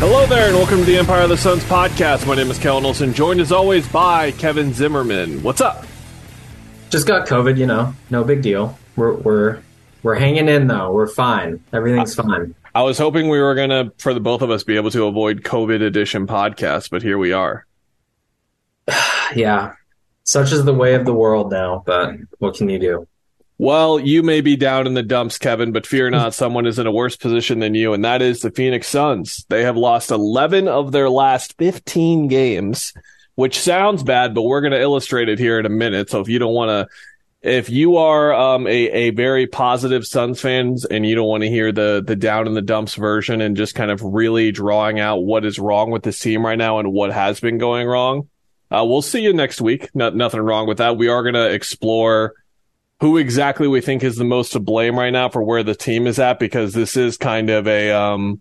Hello there, and welcome to the Empire of the Suns podcast. My name is Kellan Olson, joined as always by Kevin Zimmerman. What's up? Just got COVID, you know, no big deal. We're we're we're hanging in though. We're fine. Everything's fine. I was hoping we were gonna, for the both of us, be able to avoid COVID edition podcast, but here we are. Yeah, such is the way of the world now. But what can you do? Well, you may be down in the dumps, Kevin, but fear not, someone is in a worse position than you, and that is the Phoenix Suns. They have lost 11 of their last 15 games, which sounds bad, but we're going to illustrate it here in a minute. So if you don't want to, if you are um, a, a very positive Suns fans and you don't want to hear the the down in the dumps version and just kind of really drawing out what is wrong with this team right now and what has been going wrong, uh, we'll see you next week. No, nothing wrong with that. We are going to explore who exactly we think is the most to blame right now for where the team is at because this is kind of a um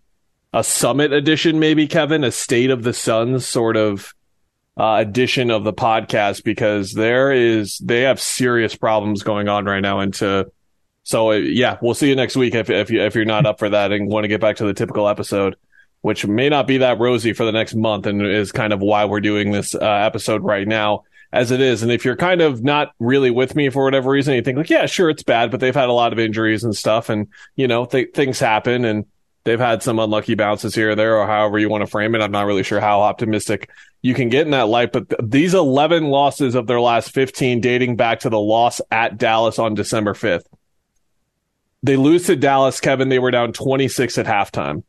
a summit edition maybe Kevin a state of the Suns sort of uh, edition of the podcast because there is they have serious problems going on right now and to so uh, yeah we'll see you next week if if you if you're not up for that and want to get back to the typical episode which may not be that rosy for the next month and is kind of why we're doing this uh, episode right now as it is. And if you're kind of not really with me for whatever reason, you think like, yeah, sure, it's bad, but they've had a lot of injuries and stuff, and you know, th- things happen, and they've had some unlucky bounces here or there, or however you want to frame it. I'm not really sure how optimistic you can get in that light, but th- these 11 losses of their last 15, dating back to the loss at Dallas on December 5th. They lose to Dallas, Kevin. They were down 26 at halftime.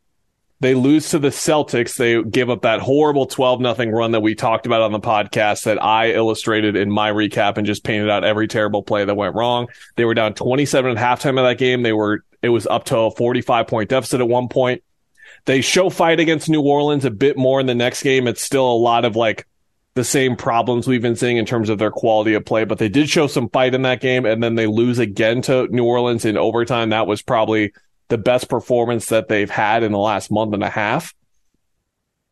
They lose to the Celtics. They give up that horrible 12 nothing run that we talked about on the podcast that I illustrated in my recap and just painted out every terrible play that went wrong. They were down 27 at halftime of that game. They were, it was up to a 45 point deficit at one point. They show fight against New Orleans a bit more in the next game. It's still a lot of like the same problems we've been seeing in terms of their quality of play, but they did show some fight in that game. And then they lose again to New Orleans in overtime. That was probably the best performance that they've had in the last month and a half.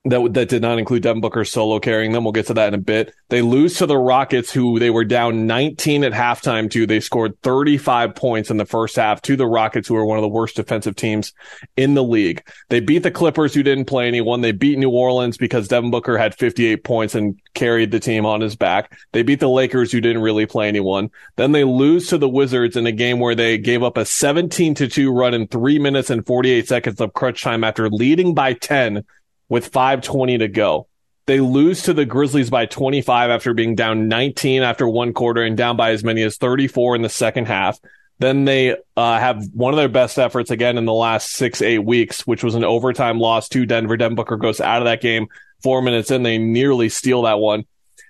That that did not include Devin Booker solo carrying them. We'll get to that in a bit. They lose to the Rockets, who they were down 19 at halftime to. They scored 35 points in the first half to the Rockets, who are one of the worst defensive teams in the league. They beat the Clippers, who didn't play anyone. They beat New Orleans because Devin Booker had 58 points and carried the team on his back. They beat the Lakers, who didn't really play anyone. Then they lose to the Wizards in a game where they gave up a 17 to 2 run in three minutes and 48 seconds of crunch time after leading by 10 with 520 to go. They lose to the Grizzlies by 25 after being down 19 after one quarter and down by as many as 34 in the second half. Then they uh, have one of their best efforts again in the last six, eight weeks, which was an overtime loss to Denver. Devin Booker goes out of that game four minutes in. They nearly steal that one.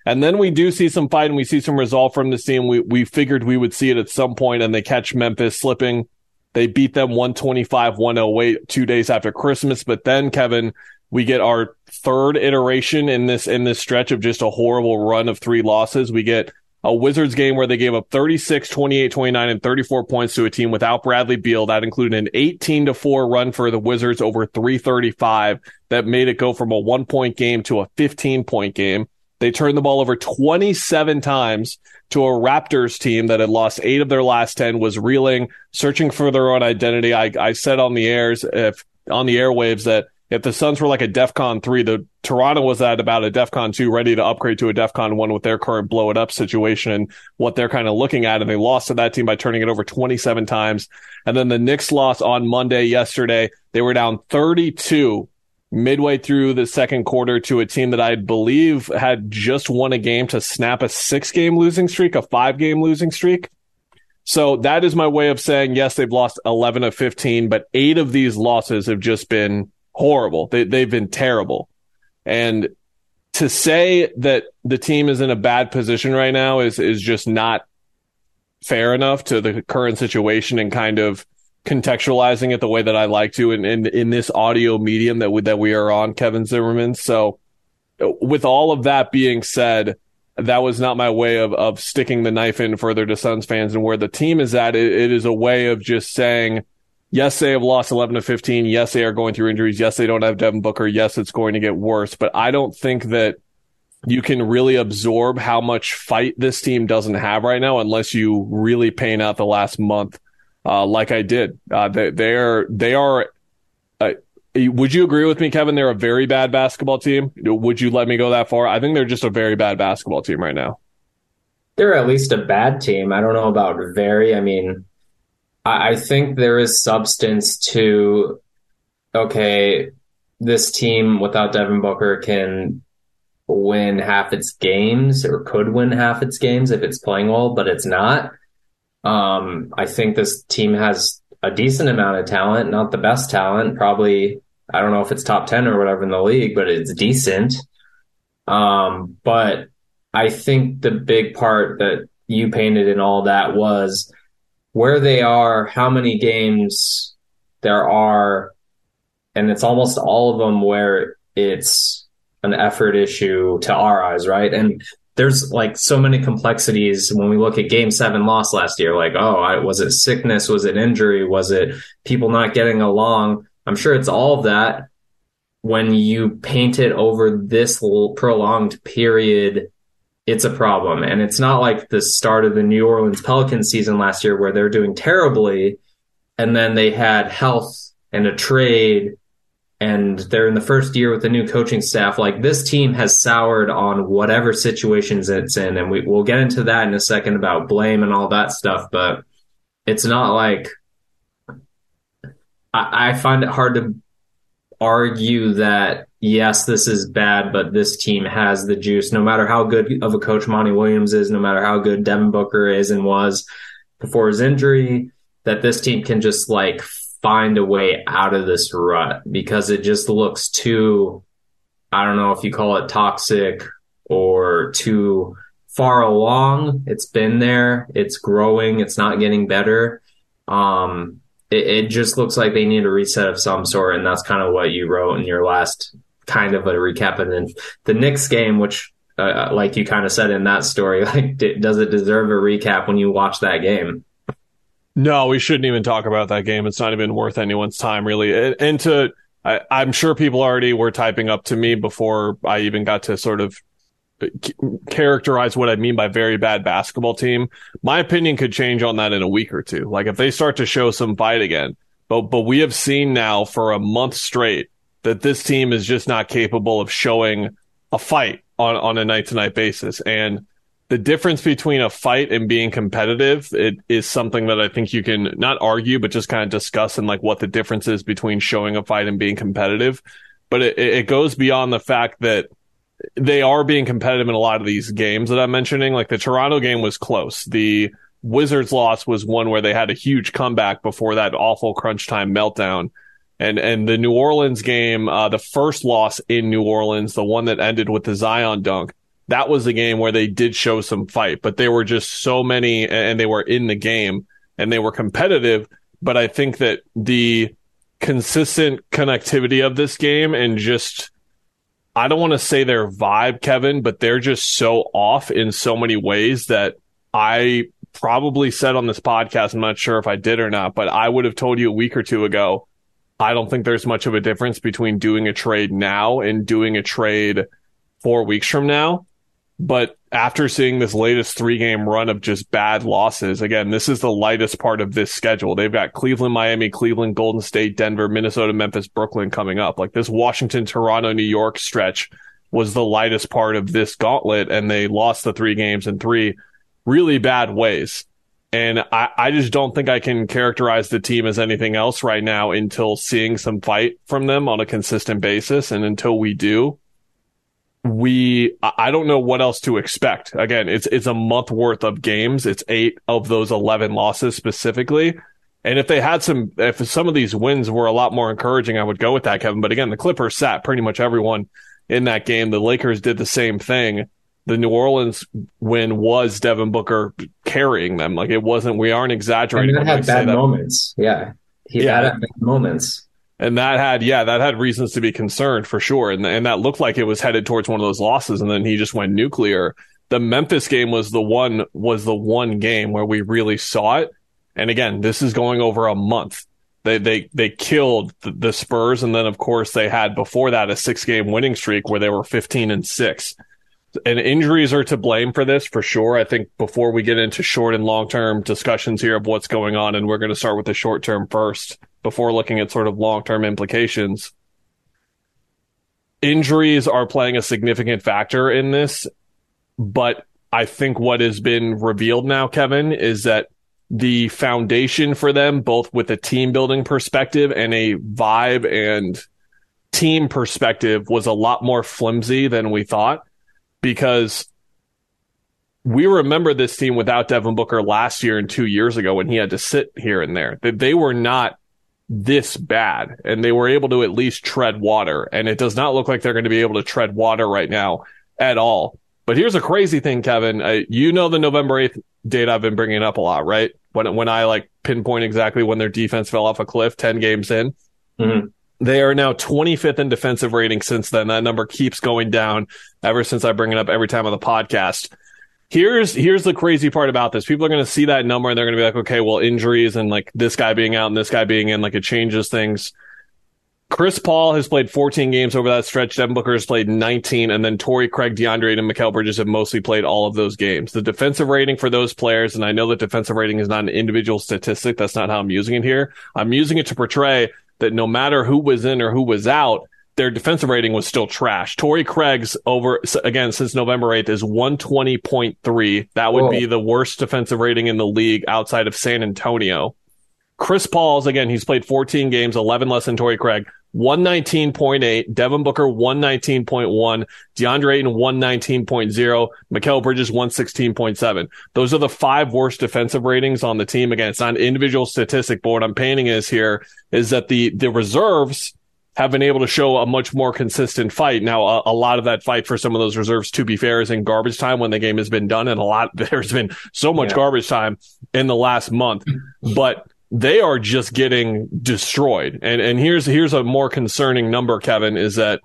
And then we do see some fight and we see some resolve from this team. We, we figured we would see it at some point and they catch Memphis slipping. They beat them 125, 108 two days after Christmas. But then, Kevin, we get our third iteration in this in this stretch of just a horrible run of three losses. We get a Wizards game where they gave up 36, 28, 29, and 34 points to a team without Bradley Beal. That included an 18 to 4 run for the Wizards over 335 that made it go from a one point game to a 15 point game. They turned the ball over 27 times to a Raptors team that had lost eight of their last 10, was reeling, searching for their own identity. I, I said on the airs, if on the airwaves that if the Suns were like a DEFCON three, the Toronto was at about a DEFCON two, ready to upgrade to a DEFCON one with their current blow it up situation and what they're kind of looking at. And they lost to that team by turning it over 27 times. And then the Knicks lost on Monday yesterday. They were down 32 midway through the second quarter to a team that I believe had just won a game to snap a six game losing streak, a five game losing streak. So that is my way of saying, yes, they've lost 11 of 15, but eight of these losses have just been horrible. They, they've been terrible. And to say that the team is in a bad position right now is, is just not fair enough to the current situation and kind of contextualizing it the way that I like to in, in, in this audio medium that we, that we are on, Kevin Zimmerman. So with all of that being said, that was not my way of of sticking the knife in further to Suns fans and where the team is at. it, it is a way of just saying, yes, they have lost 11 to 15. Yes, they are going through injuries. Yes, they don't have Devin Booker. Yes, it's going to get worse. But I don't think that you can really absorb how much fight this team doesn't have right now unless you really paint out the last month, uh, like I did. Uh, they, they're, they are, uh, would you agree with me, Kevin? They're a very bad basketball team. Would you let me go that far? I think they're just a very bad basketball team right now. They're at least a bad team. I don't know about very. I mean, I, I think there is substance to, okay, this team without Devin Booker can win half its games or could win half its games if it's playing well, but it's not. Um, I think this team has a decent amount of talent, not the best talent, probably I don't know if it's top 10 or whatever in the league, but it's decent. Um, but I think the big part that you painted in all that was where they are, how many games there are, and it's almost all of them where it's an effort issue to our eyes, right? And there's like so many complexities when we look at game seven loss last year. Like, oh, I, was it sickness? Was it injury? Was it people not getting along? I'm sure it's all of that. When you paint it over this prolonged period, it's a problem. And it's not like the start of the New Orleans Pelicans season last year where they're doing terribly and then they had health and a trade and they're in the first year with the new coaching staff. Like this team has soured on whatever situations it's in. And we, we'll get into that in a second about blame and all that stuff. But it's not like I, I find it hard to argue that yes, this is bad, but this team has the juice. No matter how good of a coach Monty Williams is, no matter how good Devin Booker is and was before his injury, that this team can just like find a way out of this rut because it just looks too, I don't know if you call it toxic or too far along. It's been there. It's growing. It's not getting better. Um, it, it just looks like they need a reset of some sort. And that's kind of what you wrote in your last kind of a recap. And then the Knicks game, which, uh, like you kind of said in that story, like, does it deserve a recap when you watch that game? No, we shouldn't even talk about that game. It's not even worth anyone's time, really. And to, I, am sure people already were typing up to me before I even got to sort of characterize what I mean by very bad basketball team. My opinion could change on that in a week or two. Like if they start to show some fight again, but but we have seen now for a month straight that this team is just not capable of showing a fight on on a night to night basis. And the difference between a fight and being competitive it is something that I think you can not argue, but just kind of discuss and like what the difference is between showing a fight and being competitive. But it, it goes beyond the fact that they are being competitive in a lot of these games that I'm mentioning. Like the Toronto game was close. The Wizards loss was one where they had a huge comeback before that awful crunch time meltdown. And and the New Orleans game, uh, the first loss in New Orleans, the one that ended with the Zion dunk, that was the game where they did show some fight, but there were just so many and they were in the game and they were competitive. But I think that the consistent connectivity of this game and just I don't want to say their vibe, Kevin, but they're just so off in so many ways that I probably said on this podcast, I'm not sure if I did or not, but I would have told you a week or two ago, I don't think there's much of a difference between doing a trade now and doing a trade four weeks from now. But after seeing this latest three game run of just bad losses, again, this is the lightest part of this schedule. They've got Cleveland, Miami, Cleveland, Golden State, Denver, Minnesota, Memphis, Brooklyn coming up. Like this Washington, Toronto, New York stretch was the lightest part of this gauntlet, and they lost the three games in three really bad ways. And I, I just don't think I can characterize the team as anything else right now until seeing some fight from them on a consistent basis. And until we do, we I don't know what else to expect. Again, it's it's a month worth of games. It's eight of those eleven losses specifically. And if they had some, if some of these wins were a lot more encouraging, I would go with that, Kevin. But again, the Clippers sat pretty much everyone in that game. The Lakers did the same thing. The New Orleans win was Devin Booker carrying them. Like it wasn't. We aren't exaggerating. Mean, had bad moments. Yeah, he yeah. had bad moments. And that had, yeah, that had reasons to be concerned for sure. And, and that looked like it was headed towards one of those losses. And then he just went nuclear. The Memphis game was the one, was the one game where we really saw it. And again, this is going over a month. They, they, they killed the, the Spurs. And then of course they had before that a six game winning streak where they were 15 and six. And injuries are to blame for this for sure. I think before we get into short and long term discussions here of what's going on, and we're going to start with the short term first before looking at sort of long term implications. Injuries are playing a significant factor in this, but I think what has been revealed now, Kevin, is that the foundation for them, both with a team building perspective and a vibe and team perspective, was a lot more flimsy than we thought because we remember this team without Devin Booker last year and two years ago when he had to sit here and there. That they were not this bad and they were able to at least tread water. And it does not look like they're going to be able to tread water right now at all. But here's a crazy thing, Kevin. Uh, you know the November 8th date I've been bringing up a lot, right? When when I like pinpoint exactly when their defense fell off a cliff 10 games in. Mm-hmm. They are now 25th in defensive rating since then. That number keeps going down ever since I bring it up every time on the podcast. Here's here's the crazy part about this. People are going to see that number and they're going to be like, okay, well, injuries and like this guy being out and this guy being in, like it changes things. Chris Paul has played 14 games over that stretch. Devin Booker has played 19, and then Torrey Craig, DeAndre, and Mikal Bridges have mostly played all of those games. The defensive rating for those players, and I know that defensive rating is not an individual statistic. That's not how I'm using it here. I'm using it to portray that no matter who was in or who was out, their defensive rating was still trash. Torrey Craig's over again since November 8th is 120.3. That would Whoa. be the worst defensive rating in the league outside of San Antonio. Chris Paul's again, he's played 14 games, 11 less than Torrey Craig. 119.8, Devin Booker 119.1, DeAndre Ayton 119.0, Mikal Bridges 116.7. Those are the five worst defensive ratings on the team. Again, it's not an individual statistic, but what I'm painting is here is that the, the reserves have been able to show a much more consistent fight. Now, a, a, lot of that fight for some of those reserves, to be fair, is in garbage time when the game has been done, and a lot there's been so much yeah. garbage time in the last month. But they are just getting destroyed. And and here's here's a more concerning number, Kevin, is that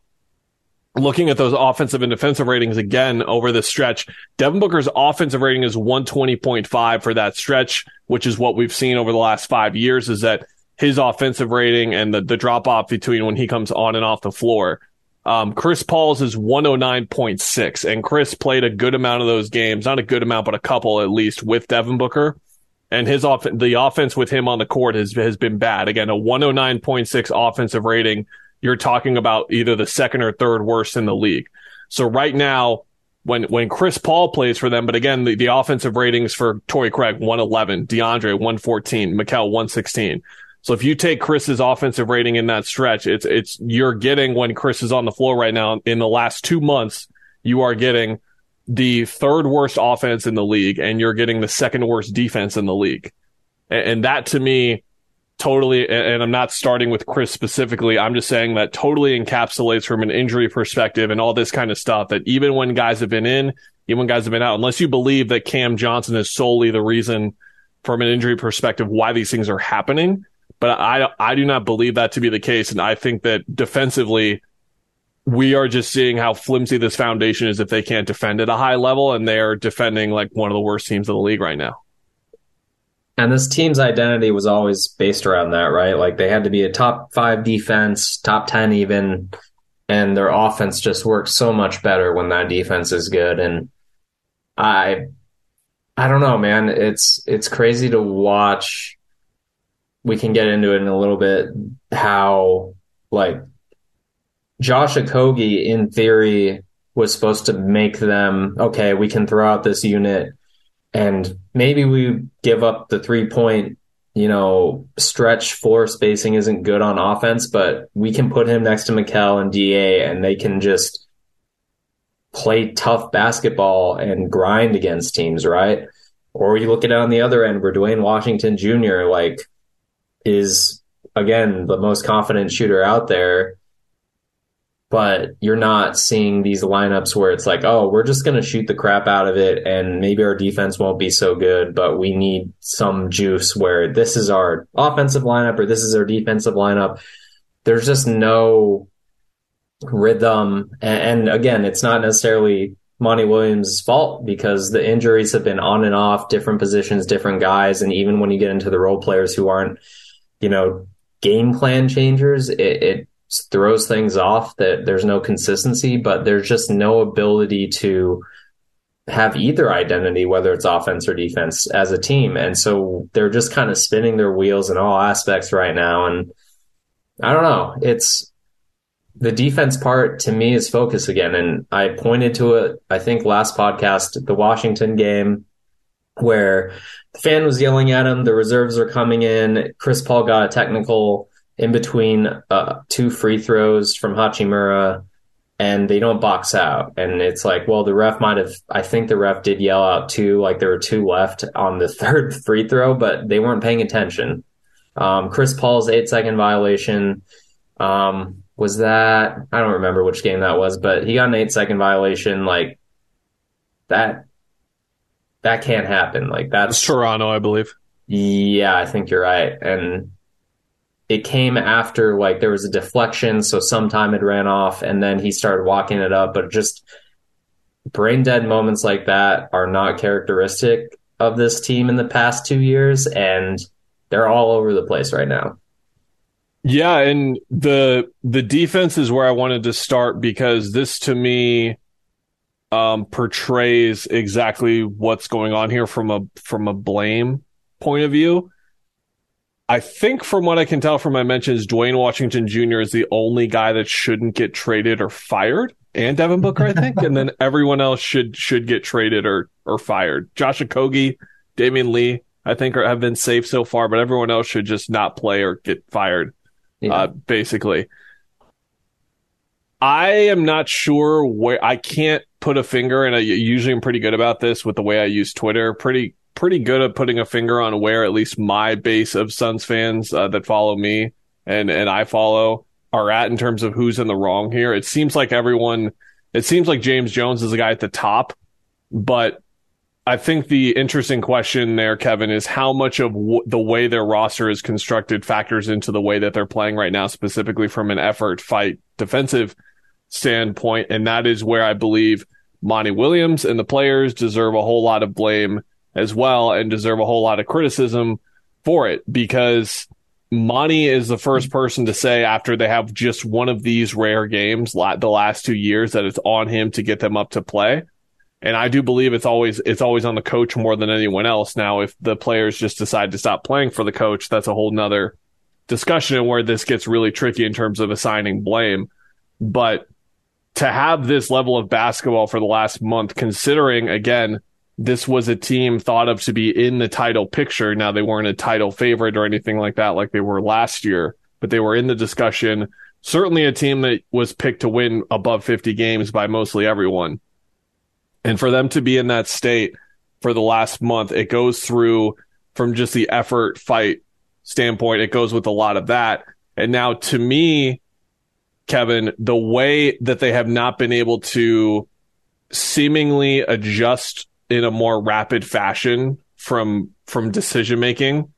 looking at those offensive and defensive ratings again over the stretch, Devin Booker's offensive rating is 120.5 for that stretch, which is what we've seen over the last five years, is that his offensive rating and the, the drop off between when he comes on and off the floor. Um, Chris Paul's is 109.6 and Chris played a good amount of those games, not a good amount, but a couple at least with Devin Booker and his off the offense with him on the court has has been bad. Again, a 109.6 offensive rating. You're talking about either the second or third worst in the league. So right now, when when Chris Paul plays for them, but again, the, the offensive ratings for Torrey Craig 111, DeAndre 114, Mikal 116. So if you take Chris's offensive rating in that stretch, it's it's you're getting when Chris is on the floor right now in the last two months, you are getting the third worst offense in the league and you're getting the second worst defense in the league. And, and that to me totally, and I'm not starting with Chris specifically. I'm just saying that totally encapsulates from an injury perspective and all this kind of stuff that even when guys have been in, even when guys have been out, unless you believe that Cam Johnson is solely the reason from an injury perspective why these things are happening. But I, I do not believe that to be the case. And I think that defensively, we are just seeing how flimsy this foundation is if they can't defend at a high level, and they're defending like one of the worst teams in the league right now. And this team's identity was always based around that, right? Like they had to be a top five defense, top 10 even, and their offense just works so much better when that defense is good. And I, I don't know, man. It's, it's crazy to watch. We can get into it in a little bit how like Josh Okogie, in theory, was supposed to make them okay. We can throw out this unit, and maybe we give up the three point. You know, stretch four spacing isn't good on offense, but we can put him next to Mikal and Da, and they can just play tough basketball and grind against teams, right? Or you look at it on the other end where Duane Washington Jr. like is again the most confident shooter out there but you're not seeing these lineups where it's like, oh, we're just going to shoot the crap out of it and maybe our defense won't be so good, but we need some juice where this is our offensive lineup or this is our defensive lineup. there's just no rhythm. And, again, it's not necessarily Monty Williams' fault because the injuries have been on and off, different positions, different guys, and even when you get into the role players who aren't, you know, game plan changers, it, it throws things off that there's no consistency, but there's just no ability to have either identity, whether it's offense or defense, as a team. And so they're just kind of spinning their wheels in all aspects right now. And I don't know. It's the defense part to me is focus again. And I pointed to it, I think last podcast, the Washington game where the fan was yelling at him. The reserves are coming in. Chris Paul got a technical in between uh, two free throws from Hachimura and they don't box out. And it's like, well, the ref might have, I think the ref did yell out two, like there were two left on the third free throw, but they weren't paying attention. Um, Chris Paul's eight second violation. Um, was that, I don't remember which game that was, but he got an eight second violation. Like that, that can't happen. Like that's it's Toronto, I believe. Yeah, I think you're right. And it came after like there was a deflection, so sometime it ran off, and then he started walking it up. But just brain dead moments like that are not characteristic of this team in the past two years, and they're all over the place right now. Yeah, and the the defense is where I wanted to start because this to me um, portrays exactly what's going on here from a from a blame point of view. I think from what I can tell from my mentions, Duane Washington Jr. is the only guy that shouldn't get traded or fired, and Devin Booker, I think, and then everyone else should should get traded or or fired. Josh Okogie, Damion Lee, I think are, have been safe so far, but everyone else should just not play or get fired. Yeah. Uh, basically, I am not sure where I can't put a finger, and I usually am pretty good about this with the way I use Twitter. Pretty pretty good at putting a finger on where at least my base of Suns fans uh, that follow me and and I follow are at in terms of who's in the wrong here. It seems like everyone. It seems like James Jones is the guy at the top, but I think the interesting question there, Kevin, is how much of w- the way their roster is constructed factors into the way that they're playing right now, specifically from an effort, fight, defensive standpoint. And that is where I believe Monty Williams and the players deserve a whole lot of blame as well and deserve a whole lot of criticism for it because Monty is the first person to say after they have just one of these rare games the last two years that it's on him to get them up to play. And I do believe it's always it's always on the coach more than anyone else. Now, if the players just decide to stop playing for the coach, that's a whole nother discussion and where this gets really tricky in terms of assigning blame. But to have this level of basketball for the last month, considering again this was a team thought of to be in the title picture. Now they weren't a title favorite or anything like that, like they were last year, but they were in the discussion. Certainly a team that was picked to win above 50 games by mostly everyone. And for them to be in that state for the last month, it goes through from just the effort fight standpoint, it goes with a lot of that. And now to me, Kevin, the way that they have not been able to seemingly adjust in a more rapid fashion from from decision making.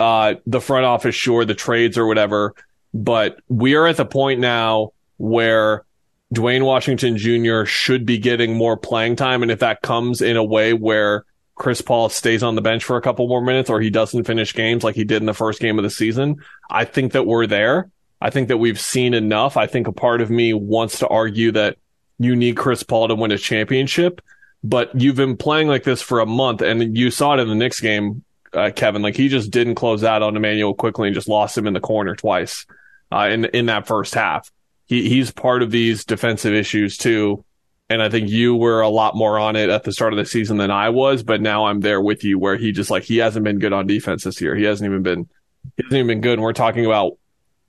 Uh, the front office, sure, the trades or whatever, but we are at the point now where Duane Washington Jr. should be getting more playing time, and if that comes in a way where Chris Paul stays on the bench for a couple more minutes or he doesn't finish games like he did in the first game of the season, I think that we're there. I think that we've seen enough. I think a part of me wants to argue that you need Chris Paul to win a championship but you've been playing like this for a month, and you saw it in the Knicks game, uh, Kevin. Like he just didn't close out on Immanuel Quickley and just lost him in the corner twice uh, in in that first half. He he's part of these defensive issues too, and I think you were a lot more on it at the start of the season than I was. But now I'm there with you, where he just like he hasn't been good on defense this year. He hasn't even been he hasn't even been good. And we're talking about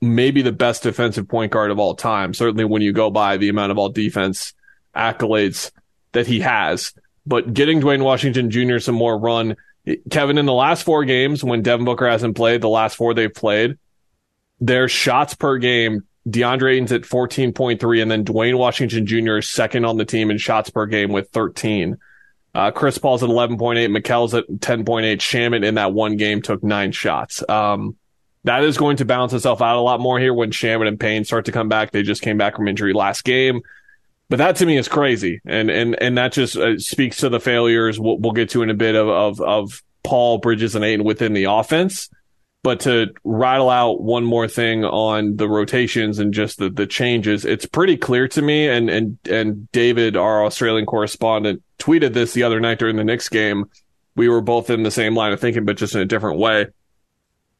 maybe the best defensive point guard of all time. Certainly when you go by the amount of all defense accolades that he has. But getting Duane Washington Jr. some more run, Kevin, in the last four games when Devin Booker hasn't played, the last four they've played, their shots per game, DeAndre Ayton's at 14.3, and then Duane Washington Jr. is second on the team in shots per game with 13. Uh, Chris Paul's at 11.8, Mikal's at 10.8. Shamet in that one game took nine shots. Um, That is going to balance itself out a lot more here when Shamet and Payne start to come back. They just came back from injury last game. But that to me is crazy, and and and that just uh, speaks to the failures we'll, we'll get to in a bit of, of of Paul Bridges and Ayton within the offense. But to rattle out one more thing on the rotations and just the, the changes, it's pretty clear to me. And and and David, our Australian correspondent, tweeted this the other night during the Knicks game. We were both in the same line of thinking, but just in a different way.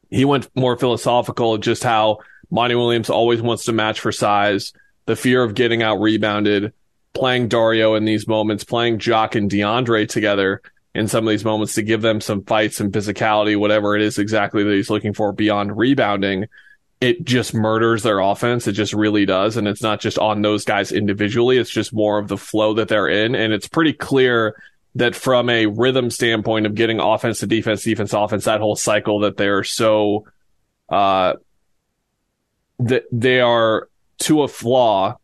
He went more philosophical, just how Monty Williams always wants to match for size the fear of getting out rebounded, playing Dario in these moments, playing Jock and DeAndre together in some of these moments to give them some fights and physicality, whatever it is exactly that he's looking for beyond rebounding. It just murders their offense. It just really does. And it's not just on those guys individually. It's just more of the flow that they're in. And it's pretty clear that from a rhythm standpoint of getting offense to defense, defense, offense, that whole cycle that they're so, uh, that they are to a flaw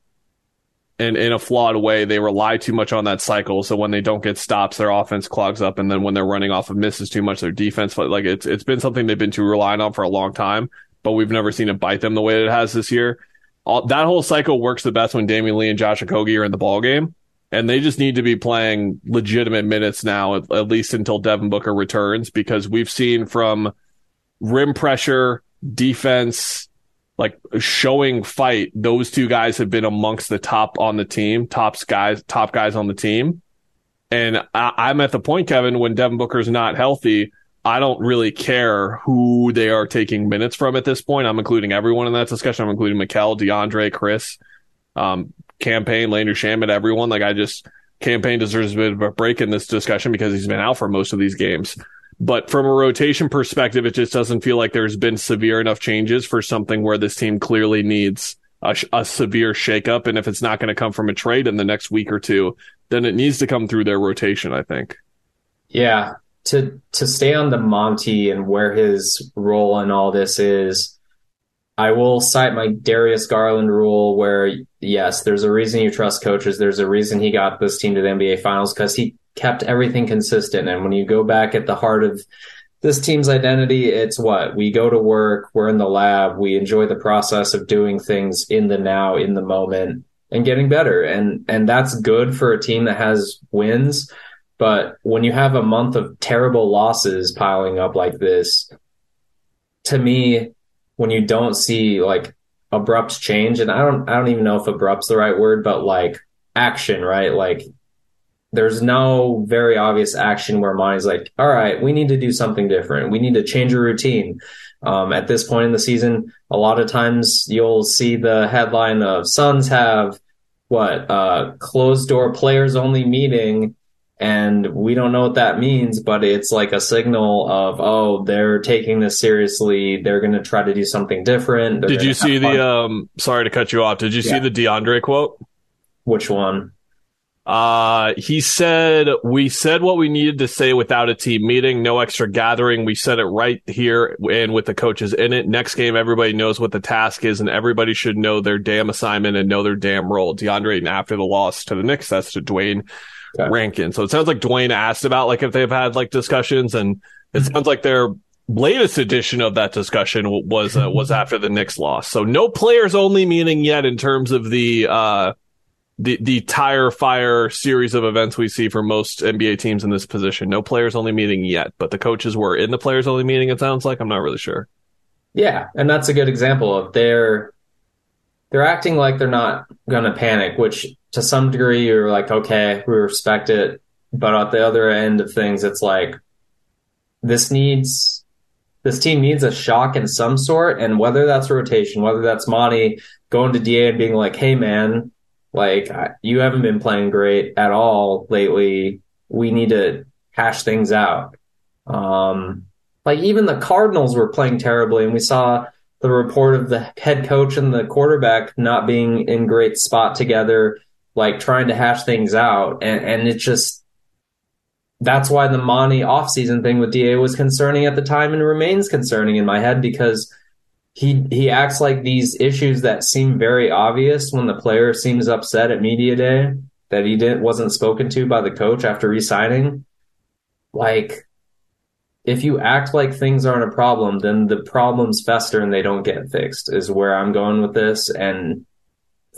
and in a flawed way, they rely too much on that cycle. So when they don't get stops, their offense clogs up, and then when they're running off of misses too much, their defense like it's it's been something they've been too reliant on for a long time. But we've never seen it bite them the way it has this year. All, that whole cycle works the best when Damion Lee and Josh Okogie are in the ball game, and they just need to be playing legitimate minutes now, at, at least until Devin Booker returns, because we've seen from rim pressure, defense, like showing fight, those two guys have been amongst the top on the team, tops guys, top guys on the team. And I, am at the point, Kevin, when Devin Booker's not healthy, I don't really care who they are taking minutes from at this point. I'm including everyone in that discussion. I'm including Mikal, DeAndre, Chris, um, Cam Payne, Landry Shamet, everyone. Like I just, Cam Payne deserves a bit of a break in this discussion because he's been out for most of these games. But from a rotation perspective, it just doesn't feel like there's been severe enough changes for something where this team clearly needs a, a severe shakeup. And if it's not going to come from a trade in the next week or two, then it needs to come through their rotation, I think. Yeah. To to stay on the Monty and where his role in all this is, I will cite my Darius Garland rule where yes, there's a reason you trust coaches. There's a reason he got this team to the NBA finals because he kept everything consistent. And when you go back at the heart of this team's identity, it's what we go to work, we're in the lab, we enjoy the process of doing things in the now, in the moment, and getting better. And and that's good for a team that has wins. But when you have a month of terrible losses piling up like this, to me, when you don't see like abrupt change, and I don't I don't even know if abrupt's the right word, but like action, right? Like there's no very obvious action where Monty's like, all right, we need to do something different. We need to change a routine. Um, at this point in the season, a lot of times you'll see the headline of Suns have what uh, closed door players only meeting, and we don't know what that means, but it's like a signal of oh, they're taking this seriously. They're going to try to do something different. They're did you see the? Um, sorry to cut you off. Did you yeah. see the DeAndre quote? Which one? Uh, he said, we said what we needed to say without a team meeting, no extra gathering. We said it right here and with the coaches in it. Next game, everybody knows what the task is and everybody should know their damn assignment and know their damn role. DeAndre, and after the loss to the Knicks, that's to Duane okay. Rankin. So it sounds like Duane asked about like if they've had like discussions and it mm-hmm. sounds like their latest edition of that discussion was, uh, was after the Knicks loss. So no players only meeting yet in terms of the, uh, the the tire fire series of events we see for most NBA teams in this position. No players only meeting yet, but the coaches were in the players only meeting. It sounds like I'm not really sure. Yeah, and that's a good example of they're they're acting like they're not going to panic, which to some degree you're like, okay, we respect it, but at the other end of things, it's like this needs this team needs a shock in some sort, and whether that's rotation, whether that's Monty going to Da and being like, hey man, like you haven't been playing great at all lately. We need to hash things out. Um, like even the Cardinals were playing terribly, and we saw the report of the head coach and the quarterback not being in great spot together, like trying to hash things out, and and it just that's why the Monty offseason thing with Da was concerning at the time and remains concerning in my head because he he acts like these issues that seem very obvious when the player seems upset at media day that he didn't wasn't spoken to by the coach after resigning. Like if you act like things aren't a problem, then the problems fester and they don't get fixed, is where I'm going with this. And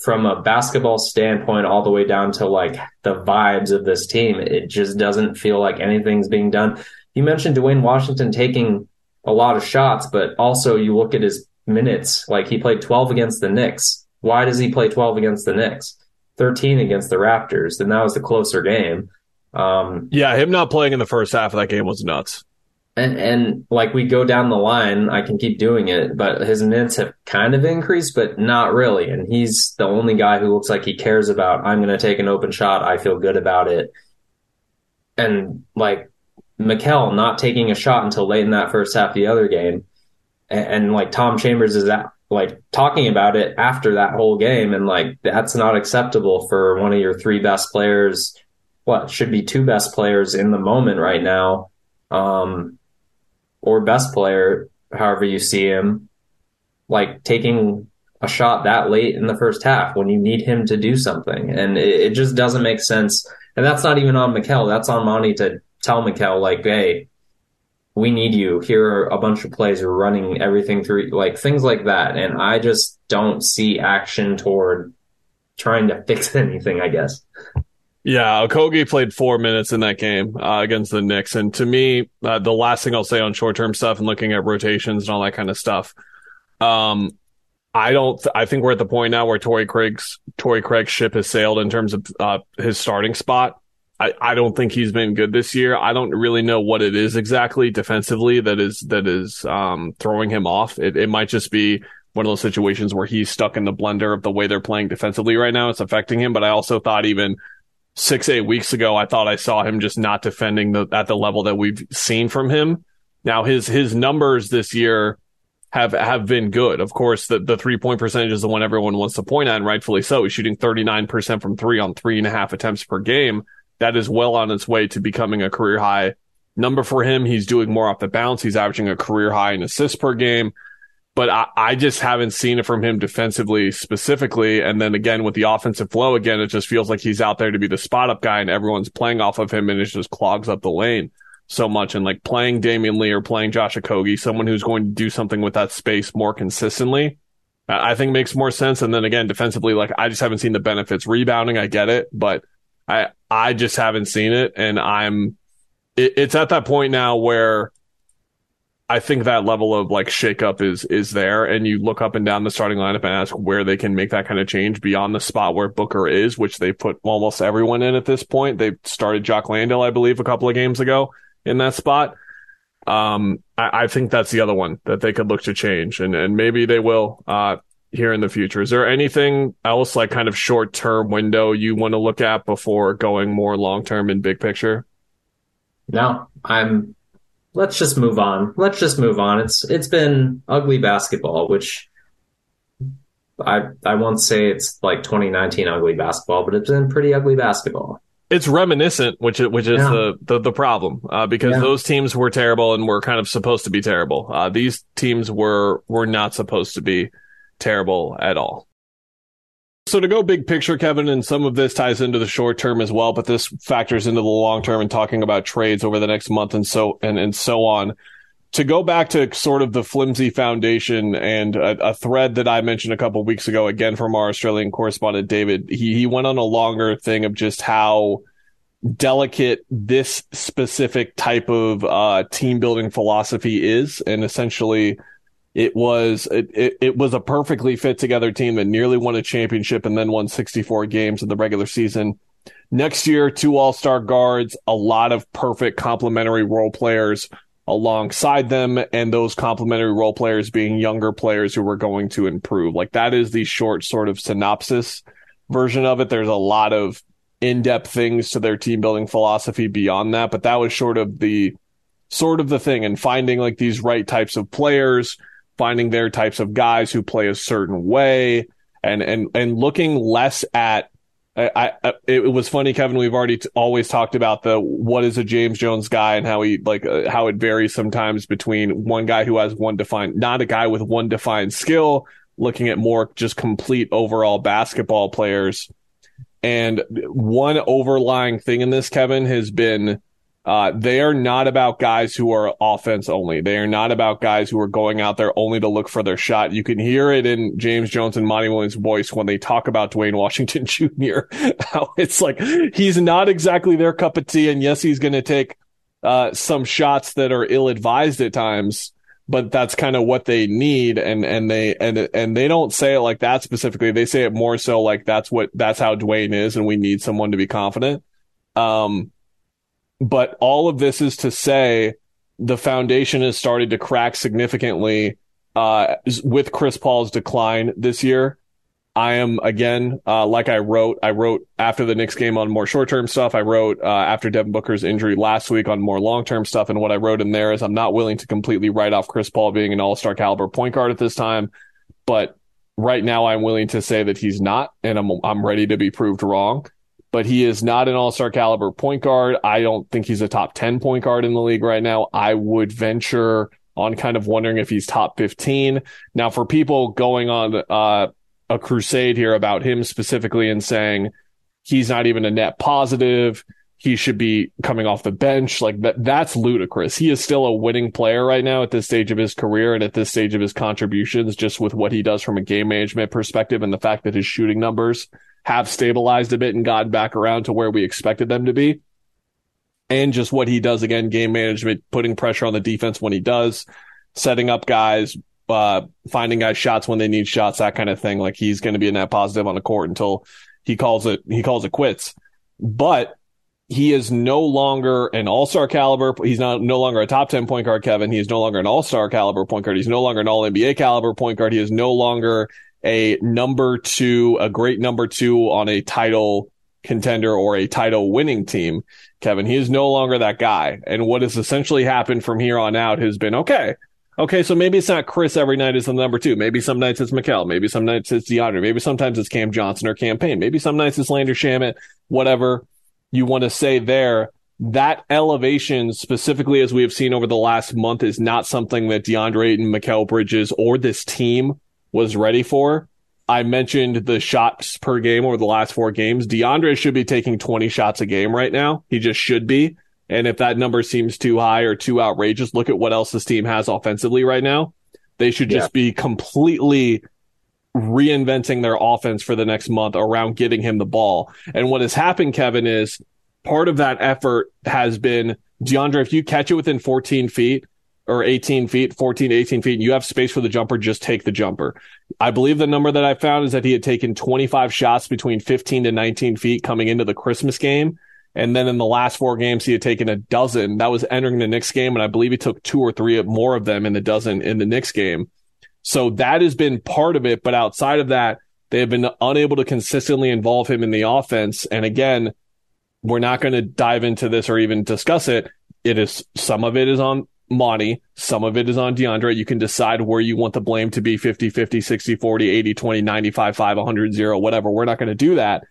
from a basketball standpoint, all the way down to like the vibes of this team, it just doesn't feel like anything's being done. You mentioned Duane Washington taking a lot of shots, but also you look at his minutes, like he played 12 against the Knicks. Why does he play 12 against the Knicks? 13 against the Raptors. Then that was the closer game. Um, yeah, him not playing in the first half of that game was nuts. And and like we go down the line, I can keep doing it, but his minutes have kind of increased, but not really. And he's the only guy who looks like he cares about. I'm going to take an open shot. I feel good about it. And like Mikal not taking a shot until late in that first half of the other game, and, and like Tom Chambers is at, like talking about it after that whole game, and like that's not acceptable for one of your three best players. What should be two best players in the moment right now. Um, or best player, however you see him, like taking a shot that late in the first half when you need him to do something. And it, it just doesn't make sense. And that's not even on Mikal. That's on Monty to tell Mikal, like, hey, we need you. Here are a bunch of plays. We're running everything through, like things like that. And I just don't see action toward trying to fix anything, I guess. Yeah, Okogie played four minutes in that game uh, against the Knicks, and to me, uh, the last thing I'll say on short term stuff and looking at rotations and all that kind of stuff, um, I don't. Th- I think we're at the point now where Torrey Craig's Torrey Craig's ship has sailed in terms of uh, his starting spot. I, I don't think he's been good this year. I don't really know what it is exactly defensively that is that is um, throwing him off. It, it might just be one of those situations where he's stuck in the blender of the way they're playing defensively right now. It's affecting him. But I also thought even six, eight weeks ago, I thought I saw him just not defending the, at the level that we've seen from him. Now his, his numbers this year have, have been good. Of course, the, the three point percentage is the one everyone wants to point at, and rightfully so. He's shooting 39% from three on three and a half attempts per game. That is well on its way to becoming a career high number for him. He's doing more off the bounce. He's averaging a career high in assists per game but I, I, just haven't seen it from him defensively specifically. And then again, with the offensive flow, again, it just feels like he's out there to be the spot up guy and everyone's playing off of him and it just clogs up the lane so much. And like playing Damion Lee or playing Josh Okogie, someone who's going to do something with that space more consistently, I think makes more sense. And then again, defensively, like I just haven't seen the benefits. Rebounding, I get it, but I, I just haven't seen it. And I'm, it, it's at that point now where, I think that level of like shakeup is is there, and you look up and down the starting lineup and ask where they can make that kind of change beyond the spot where Booker is, which they put almost everyone in at this point. They started Jock Landale, I believe, a couple of games ago in that spot. Um, I, I, think that's the other one that they could look to change, and and maybe they will uh, here in the future. Is there anything else like kind of short term window you want to look at before going more long term and big picture? No, I'm let's just move on. Let's just move on. It's it's been ugly basketball, which I I won't say it's like 2019 ugly basketball, but it's been pretty ugly basketball. It's reminiscent, which is which is yeah. the, the, the problem uh, because yeah. those teams were terrible and were kind of supposed to be terrible. Uh, these teams were were not supposed to be terrible at all. So to go big picture, Kevin, and some of this ties into the short term as well, but this factors into the long term and talking about trades over the next month and so and and so on. To go back to sort of the flimsy foundation and a, a thread that I mentioned a couple weeks ago, again from our Australian correspondent David, he he went on a longer thing of just how delicate this specific type of uh, team building philosophy is, and essentially it was it, it, it, was a perfectly fit together team that nearly won a championship and then won 64 games in the regular season. Next year, two all-star guards, a lot of perfect complementary role players alongside them, and those complementary role players being younger players who were going to improve. Like that is the short sort of synopsis version of it. There's a lot of in-depth things to their team building philosophy beyond that, but that was sort of the sort of the thing and finding like these right types of players finding their types of guys who play a certain way and and and looking less at I, I it was funny, Kevin. We've already t- always talked about the what is a James Jones guy and how he like uh, how it varies sometimes between one guy who has one defined, not a guy with one defined skill, looking at more just complete overall basketball players. And one overlying thing in this, Kevin, has been Uh, they are not about guys who are offense only. They are not about guys who are going out there only to look for their shot. You can hear it in James Jones and Monty Williams' voice when they talk about Duane Washington Jr. How it's like he's not exactly their cup of tea. And yes, he's going to take uh, some shots that are ill advised at times, but that's kind of what they need. And, and they, and, and they don't say it like that specifically. They say it more so like that's what, that's how Duane is. And we need someone to be confident. Um, but all of this is to say the foundation has started to crack significantly uh, with Chris Paul's decline this year. I am again, uh, like I wrote, I wrote after the Knicks game on more short term stuff. I wrote uh, after Devin Booker's injury last week on more long term stuff. And what I wrote in there is I'm not willing to completely write off Chris Paul being an all star caliber point guard at this time, but right now I'm willing to say that he's not, and I'm I'm ready to be proved wrong but he is not an all star caliber point guard. I don't think he's a top 10 point guard in the league right now. I would venture on kind of wondering if he's top 15. Now, for people going on uh, a crusade here about him specifically and saying he's not even a net positive, he should be coming off the bench, like that, that's ludicrous. He is still a winning player right now at this stage of his career and at this stage of his contributions, just with what he does from a game management perspective and the fact that his shooting numbers have stabilized a bit and gotten back around to where we expected them to be. And just what he does again, game management, putting pressure on the defense when he does, setting up guys, uh, finding guys shots when they need shots, that kind of thing. Like he's going to be a net positive on the court until he calls it, he calls it quits. But he is no longer an all-star caliber. He's not no longer a top 10 point guard, Kevin. He is no longer an all-star caliber point guard. He's no longer an all NBA caliber point guard. He is no longer a number two, a great number two on a title contender or a title winning team, Kevin. He is no longer that guy. And what has essentially happened from here on out has been okay. Okay, so maybe it's not Chris every night is the number two. Maybe some nights it's Mikal. Maybe some nights it's DeAndre. Maybe sometimes it's Cam Johnson or Cam Payne. Maybe some nights it's Landry Shamet, whatever you want to say there. That elevation, specifically as we have seen over the last month, is not something that DeAndre Ayton, Mikal Bridges, or this team was ready for. I mentioned the shots per game over the last four games. DeAndre should be taking 20 shots a game right now. He just should be. And if that number seems too high or too outrageous, look at what else this team has offensively right now. They should just yeah. be completely reinventing their offense for the next month around getting him the ball. And what has happened, Kevin, is part of that effort has been DeAndre, if you catch it within 14 feet, or 18 feet, 14 to 18 feet, and you have space for the jumper, just take the jumper. I believe the number that I found is that he had taken 25 shots between 15 to 19 feet coming into the Christmas game. And then in the last four games, he had taken a dozen. That was entering the Knicks game. And I believe he took two or three more of them in the dozen in the Knicks game. So that has been part of it. But outside of that, they have been unable to consistently involve him in the offense. And again, we're not going to dive into this or even discuss it. It is some of it is on Monty. Some of it is on DeAndre. You can decide where you want the blame to be 50, 50, 60, 40, 80, 20, 95, 5, 100, 0, whatever. We're not going to do that.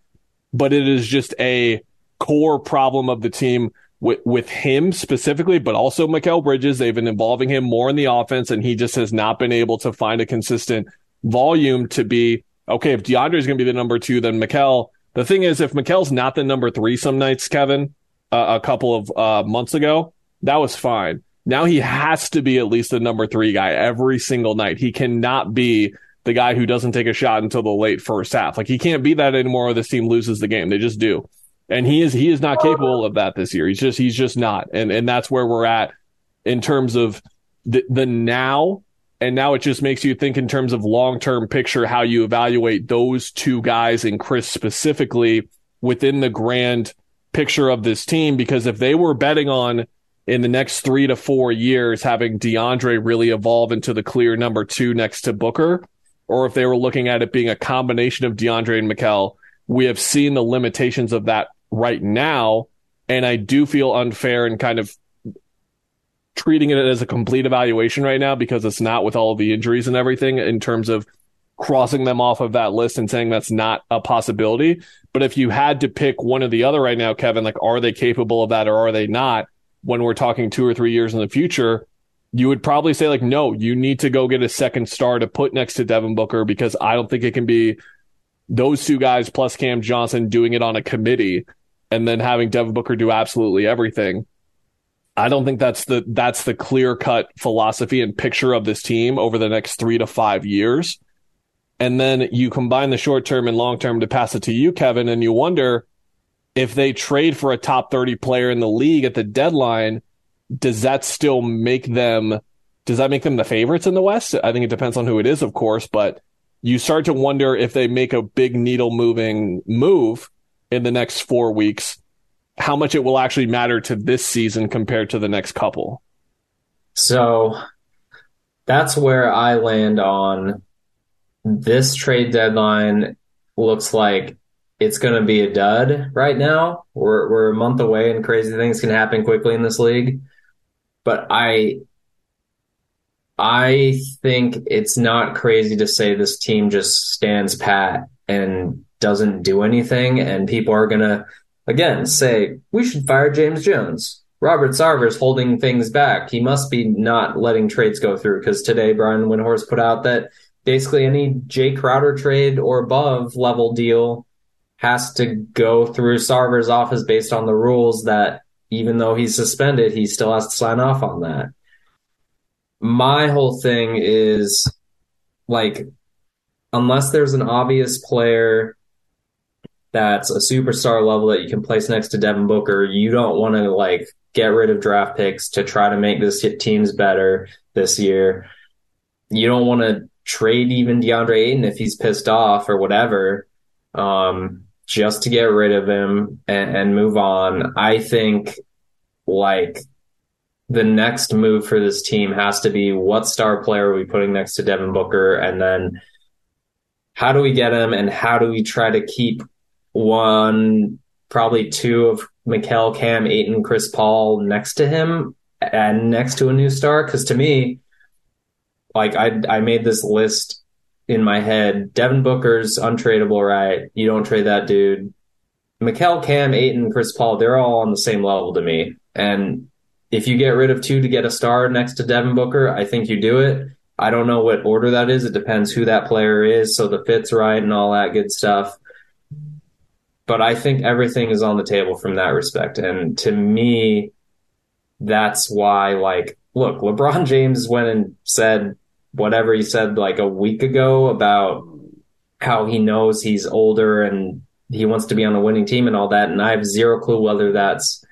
But it is just a core problem of the team with, with him specifically, but also Mikal Bridges. They've been involving him more in the offense, and he just has not been able to find a consistent volume to be okay. If DeAndre is going to be the number two, then Mikal. The thing is, if Mikal's not the number three some nights, Kevin, uh, a couple of uh, months ago, that was fine. Now he has to be at least the number three guy every single night. He cannot be the guy who doesn't take a shot until the late first half. Like he can't be that anymore or this team loses the game. They just do. And he is he is not capable of that this year. He's just he's just not. And and that's where we're at in terms of the the now and now it just makes you think in terms of long-term picture how you evaluate those two guys and Chris specifically within the grand picture of this team because if they were betting on in the next three to four years having DeAndre really evolve into the clear number two next to Booker, or if they were looking at it being a combination of DeAndre and Mikal, we have seen the limitations of that right now. And I do feel unfair and kind of treating it as a complete evaluation right now because it's not with all the injuries and everything in terms of crossing them off of that list and saying that's not a possibility. But if you had to pick one or the other right now, Kevin, like, are they capable of that or are they not? When we're talking two or three years in the future, you would probably say like, no, you need to go get a second star to put next to Devin Booker because I don't think it can be those two guys plus Cam Johnson doing it on a committee and then having Devin Booker do absolutely everything. I don't think that's the that's the clear cut philosophy and picture of this team over the next three to five years. And then you combine the short term and long term to pass it to you, Kevin, and you wonder if they trade for a top 30 player in the league at the deadline, does that still make them does that make them the favorites in the West? I think it depends on who it is, of course, but you start to wonder if they make a big needle moving move in the next four weeks, how much it will actually matter to this season compared to the next couple. So that's where I land on this trade deadline looks like it's going to be a dud right now. We're we're a month away and crazy things can happen quickly in this league. But I I think it's not crazy to say this team just stands pat and doesn't do anything. And people are going to, again, say, we should fire James Jones. Robert Sarver's holding things back. He must be not letting trades go through because today Brian Windhorst put out that basically any Jay Crowder trade or above level deal has to go through Sarver's office based on the rules that even though he's suspended, he still has to sign off on that my whole thing is like unless there's an obvious player that's a superstar level that you can place next to Devin Booker, you don't want to like get rid of draft picks to try to make this teams better this year. You don't want to trade even DeAndre Ayton if he's pissed off or whatever, um, just to get rid of him and, and move on. I think like the next move for this team has to be what star player are we putting next to Devin Booker, and then how do we get him, and how do we try to keep one, probably two of Mikal, Cam, Ayton, Chris Paul next to him and next to a new star? Because to me, like I I made this list in my head. Devin Booker's untradeable, right? You don't trade that dude. Mikal, Cam, Ayton, Chris Paul, they're all on the same level to me. And if you get rid of two to get a star next to Devin Booker, I think you do it. I don't know what order that is. It depends who that player is, so the fit's right and all that good stuff. But I think everything is on the table from that respect. And to me, that's why, like, look, LeBron James went and said whatever he said like a week ago about how he knows he's older and he wants to be on a winning team and all that. And I have zero clue whether that's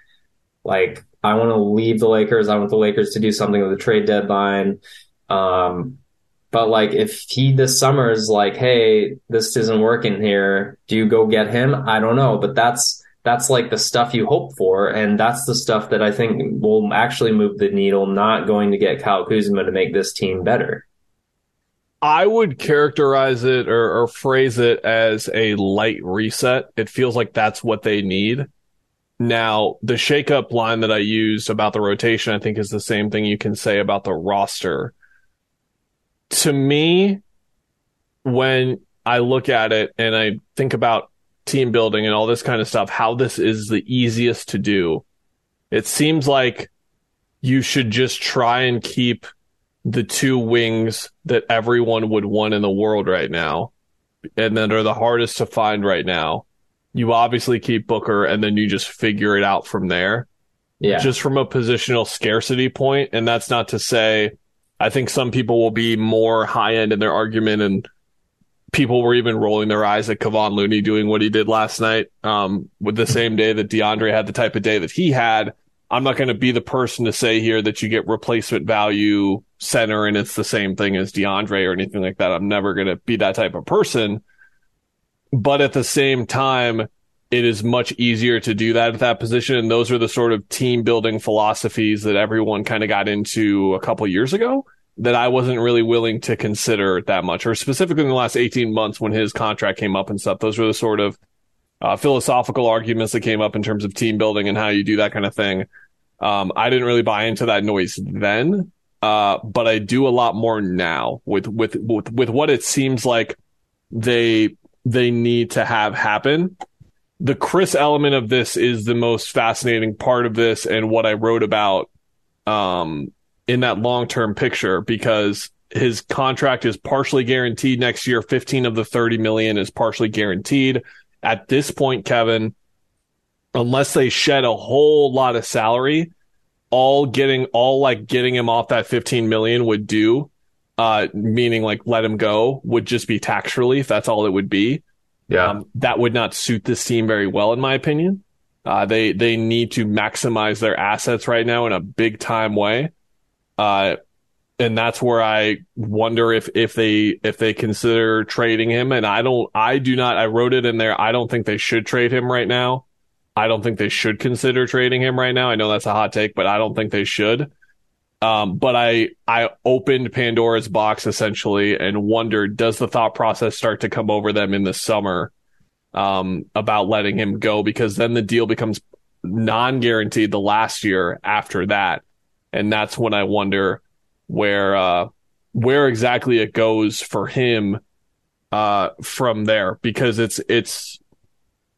like I want to leave the Lakers. I want the Lakers to do something with the trade deadline. Um, but like, if he this summer is like, hey, this isn't working here, do you go get him? I don't know, but that's that's like the stuff you hope for, and that's the stuff that I think will actually move the needle. Not going to get Kyle Kuzma to make this team better. I would characterize it or, or phrase it as a light reset. It feels like that's what they need. Now, the shakeup line that I used about the rotation, I think is the same thing you can say about the roster. To me, when I look at it and I think about team building and all this kind of stuff, how this is the easiest to do, it seems like you should just try and keep the two wings that everyone would want in the world right now and that are the hardest to find right now you obviously keep Booker and then you just figure it out from there. Yeah. Just from a positional scarcity point, and that's not to say I think some people will be more high end in their argument and people were even rolling their eyes at Kevon Looney doing what he did last night. Um, with the same day that DeAndre had the type of day that he had. I'm not going to be the person to say here that you get replacement value center and it's the same thing as DeAndre or anything like that. I'm never going to be that type of person. But at the same time, it is much easier to do that at that position. And those are the sort of team building philosophies that everyone kind of got into a couple years ago that I wasn't really willing to consider that much, or specifically in the last 18 months when his contract came up and stuff. Those were the sort of uh, philosophical arguments that came up in terms of team building and how you do that kind of thing. Um, I didn't really buy into that noise then, uh, but I do a lot more now with, with, with, with what it seems like they they need to have happen. The Chris element of this is the most fascinating part of this and what I wrote about um, in that long term picture because his contract is partially guaranteed next year. 15 of the 30 million is partially guaranteed. At this point, Kevin, unless they shed a whole lot of salary, all getting all like getting him off that 15 million would do, uh, meaning like let him go would just be tax relief. That's all it would be. Yeah. Um, that would not suit this team very well, in my opinion. Uh, they they need to maximize their assets right now in a big time way. Uh, and that's where I wonder if if they if they consider trading him. And I don't, I do not. I wrote it in there. I don't think they should trade him right now. I don't think they should consider trading him right now. I know that's a hot take, but I don't think they should. Um, but I I opened Pandora's box essentially and wondered, does the thought process start to come over them in the summer um, about letting him go? Because then the deal becomes non-guaranteed the last year after that, and that's when I wonder where uh, where exactly it goes for him uh, from there because it's it's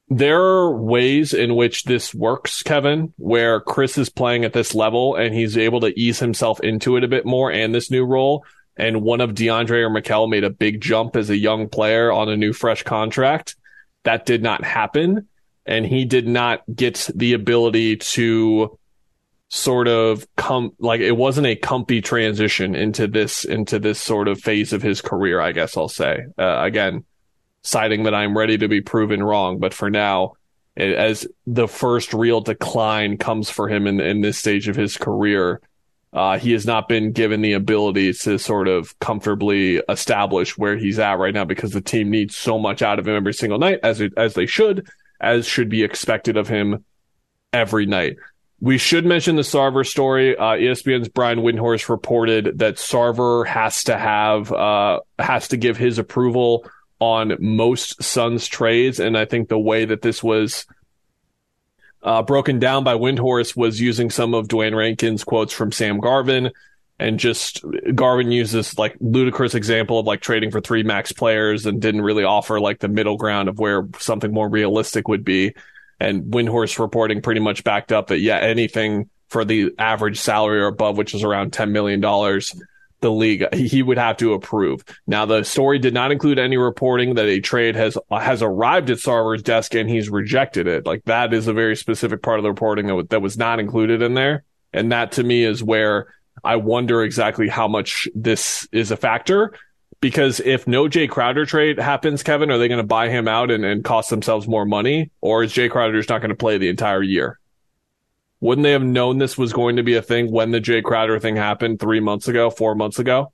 there are ways in which this works, Kevin, where Chris is playing at this level and he's able to ease himself into it a bit more and this new role. And one of DeAndre or Mikal made a big jump as a young player on a new fresh contract. That did not happen. And he did not get the ability to sort of come like it wasn't a comfy transition into this into this sort of phase of his career i guess i'll say uh, again citing that i'm ready to be proven wrong but for now as the first real decline comes for him in in this stage of his career uh, he has not been given the ability to sort of comfortably establish where he's at right now because the team needs so much out of him every single night as it, as they should as should be expected of him every night we should mention the Sarver story. Uh, ESPN's Brian Windhorst reported that Sarver has to have uh, has to give his approval on most Suns trades, and I think the way that this was uh, broken down by Windhorst was using some of Duane Rankin's quotes from Sam Garvin, and just Garvin used this like ludicrous example of like trading for three max players and didn't really offer like the middle ground of where something more realistic would be. And Windhorst reporting pretty much backed up that yeah, anything for the average salary or above, which is around ten million dollars, the league he would have to approve. Now the story did not include any reporting that a trade has has arrived at Sarver's desk and he's rejected it. Like that is a very specific part of the reporting that, that was not included in there, and that to me is where I wonder exactly how much this is a factor because if no Jay Crowder trade happens, Kevin, are they going to buy him out and, and cost themselves more money? Or is Jay Crowder just not going to play the entire year? Wouldn't they have known this was going to be a thing when the Jay Crowder thing happened three months ago, four months ago?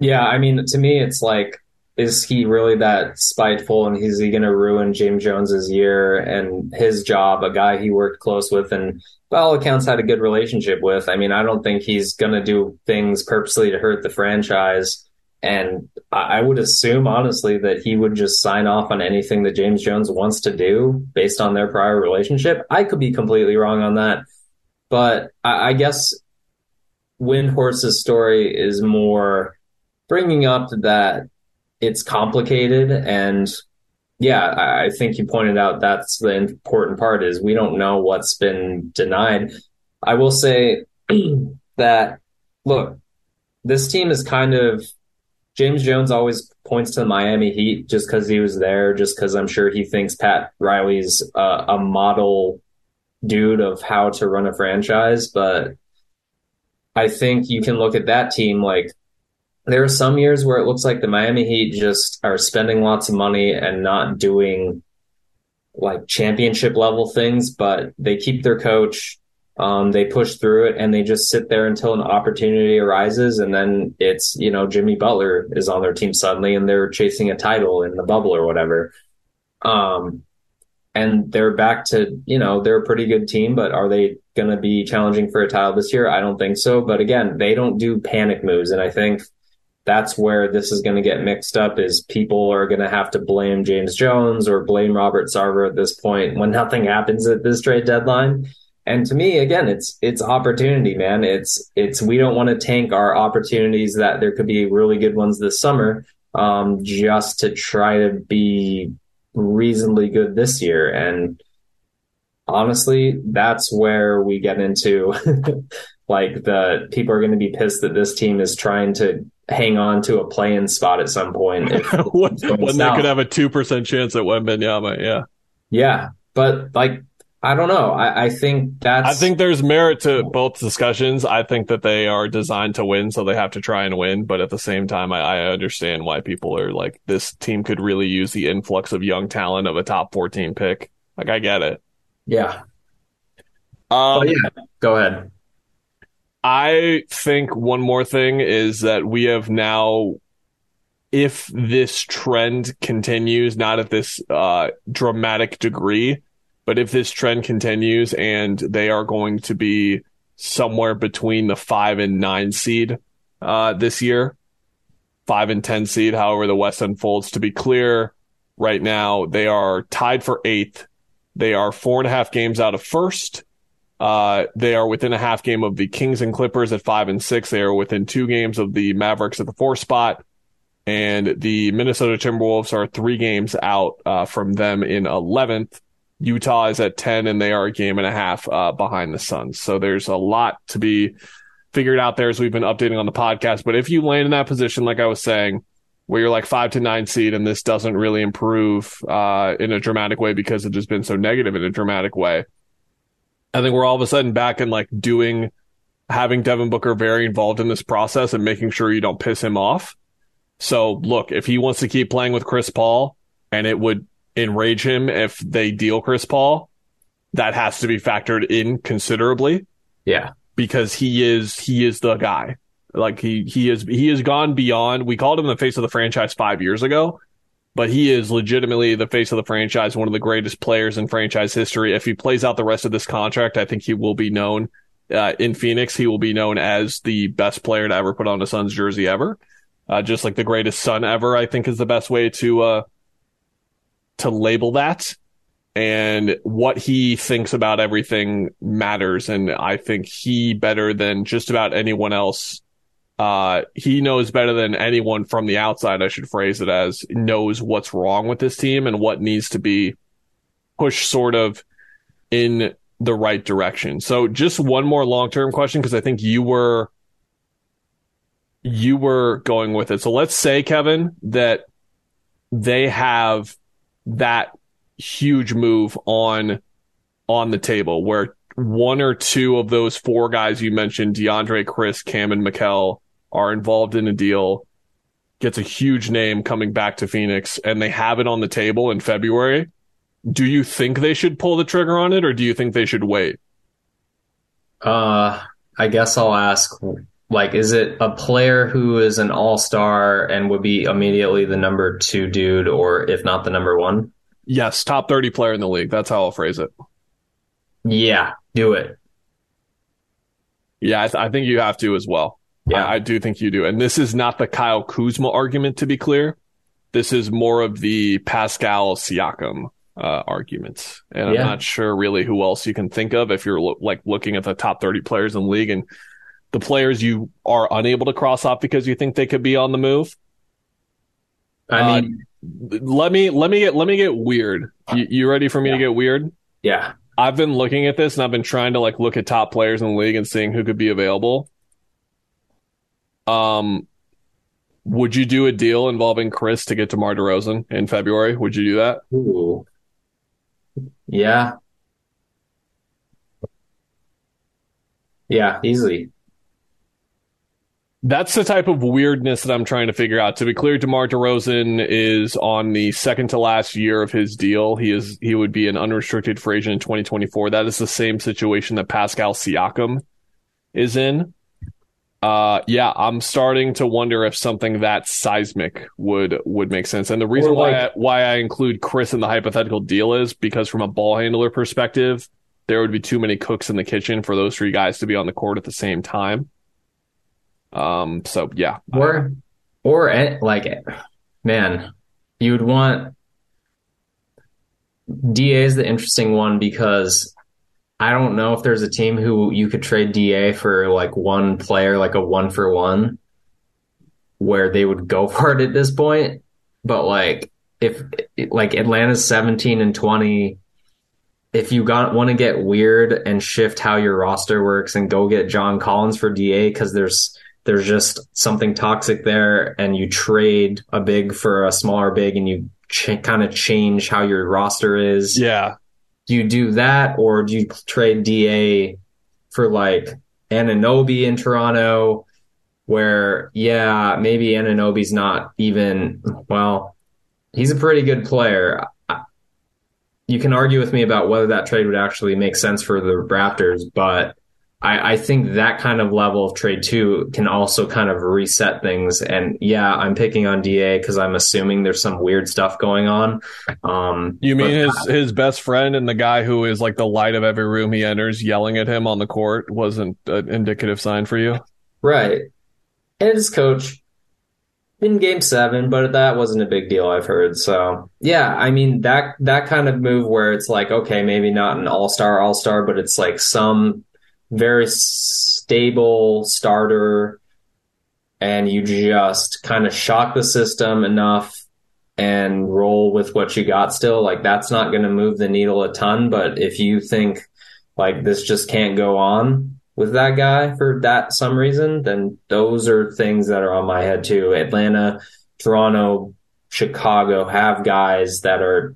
Yeah, I mean, to me, it's like, is he really that spiteful and is he going to ruin James Jones's year and his job, a guy he worked close with and by all accounts had a good relationship with. I mean, I don't think he's going to do things purposely to hurt the franchise. And I would assume, honestly, that he would just sign off on anything that James Jones wants to do based on their prior relationship. I could be completely wrong on that. But I guess Windhorst's story is more bringing up that it's complicated and yeah, I think you pointed out that's the important part is we don't know what's been denied. I will say that look, this team is kind of James Jones always points to the Miami Heat just because he was there, just because I'm sure he thinks Pat Riley's uh, a model dude of how to run a franchise. But I think you can look at that team like there are some years where it looks like the Miami Heat just are spending lots of money and not doing like championship level things, but they keep their coach. Um, they push through it and they just sit there until an opportunity arises. And then it's, you know, Jimmy Butler is on their team suddenly and they're chasing a title in the bubble or whatever. Um, and they're back to, you know, they're a pretty good team, but are they going to be challenging for a title this year? I don't think so. But again, they don't do panic moves. And I think that's where this is going to get mixed up is people are going to have to blame James Jones or blame Robert Sarver at this point when nothing happens at this trade deadline. And to me, again, it's it's opportunity, man. It's it's we don't want to tank our opportunities that there could be really good ones this summer, um, just to try to be reasonably good this year. And honestly, that's where we get into like the people are going to be pissed that this team is trying to hang on to a play-in spot at some point. when, when they could have a two percent chance at Wembanyama, yeah, yeah. But like I don't know. I, I think that's. I think there's merit to both discussions. I think that they are designed to win, so they have to try and win. But at the same time, I, I understand why people are like, this team could really use the influx of young talent of a top 14 pick. Like, I get it. Yeah. Um, yeah. Go ahead. I think one more thing is that we have now, if this trend continues, not at this uh, dramatic degree, but if this trend continues and they are going to be somewhere between the five and nine seed uh, this year, five and 10 seed, however the West unfolds, to be clear, right now they are tied for eighth. They are four and a half games out of first. Uh, they are within a half game of the Kings and Clippers at five and six. They are within two games of the Mavericks at the four spot. And the Minnesota Timberwolves are three games out uh, from them in 11th. Utah is at 10, and they are a game and a half uh, behind the Suns. So there's a lot to be figured out there as we've been updating on the podcast. But if you land in that position, like I was saying, where you're like five to nine seed and this doesn't really improve uh, in a dramatic way because it has been so negative in a dramatic way, I think we're all of a sudden back in like doing having Devin Booker very involved in this process and making sure you don't piss him off. So look, if he wants to keep playing with Chris Paul and it would enrage him if they deal Chris Paul, that has to be factored in considerably Yeah. because he is he is the guy. Like he he is he has gone beyond. We called him the face of the franchise five years ago, but he is legitimately the face of the franchise, one of the greatest players in franchise history. If he plays out the rest of this contract, I think he will be known uh, in Phoenix. He will be known as the best player to ever put on a Suns jersey ever, uh, just like the greatest son ever. I think is the best way to uh, to label that. And what he thinks about everything matters, and I think he better than just about anyone else uh, he knows better than anyone from the outside, I should phrase it as, knows what's wrong with this team and what needs to be pushed sort of in the right direction. So just one more long-term question, because I think you were, you were going with it. So let's say, Kevin, that they have that huge move on, on the table where one or two of those four guys you mentioned, DeAndre, Chris, Cam, and Mikal, are involved in a deal, gets a huge name coming back to Phoenix, and they have it on the table in February. Do you think they should pull the trigger on it, or do you think they should wait? Uh, I guess I'll ask, like, is it a player who is an all star and would be immediately the number two dude, or if not the number one? Yes, top 30 player in the league. That's how I'll phrase it. Yeah, do it. Yeah, I, th- I think you have to as well. Yeah. I, I do think you do. And this is not the Kyle Kuzma argument, to be clear. This is more of the Pascal Siakam uh, arguments. And I'm not sure really who else you can think of if you're lo- like looking at the top 30 players in the league and the players you are unable to cross off because you think they could be on the move. I Uh, mean, Let me let me get let me get weird. You, you ready for me to get weird? yeah. I've been looking at this and I've been trying to like look at top players in the league and seeing who could be available. Um, would you do a deal involving Chris to get to DeMar DeRozan in February? Would you do that? Ooh. Yeah. Yeah, easily. That's the type of weirdness that I'm trying to figure out. To be clear, DeMar DeRozan is on the second to last year of his deal. He is he would be an unrestricted free agent in 2024. That is the same situation that Pascal Siakam is in. Uh, yeah, I'm starting to wonder if something that seismic would would make sense. And the reason Or why I, why I include Chris in the hypothetical deal is because from a ball handler perspective, there would be too many cooks in the kitchen for those three guys to be on the court at the same time. Um, so yeah, Or, or like, man, you'd want DA is the interesting one because I don't know if there's a team who you could trade DA for like one player, like a one for one, where they would go for it at this point. But like, if like Atlanta's 17 and 20, if you got want to get weird and shift how your roster works and go get John Collins for DA because there's there's just something toxic there, and you trade a big for a smaller big, and you ch- kind of change how your roster is. yeah. do you do that or do you trade Da for like Anunoby in Toronto? Where yeah, maybe Anunoby's not even well, he's a pretty good player. You can argue with me about whether that trade would actually make sense for the Raptors, but I, I, think that kind of level of trade too can also kind of reset things. And yeah, I'm picking on Da because I'm assuming there's some weird stuff going on. Um, you mean his his best friend and the guy who is like the light of every room he enters, yelling at him on the court, wasn't an indicative sign for you, right? And his coach in Game Seven, but that wasn't a big deal. I've heard. So yeah, I mean that that kind of move where it's like okay, maybe not an all star all star, but it's like some very stable starter and you just kind of shock the system enough and roll with what you got still. Like that's not going to move the needle a ton but if you think like this just can't go on with that guy for that some reason then those are things that are on my head too. Atlanta toronto chicago have guys that are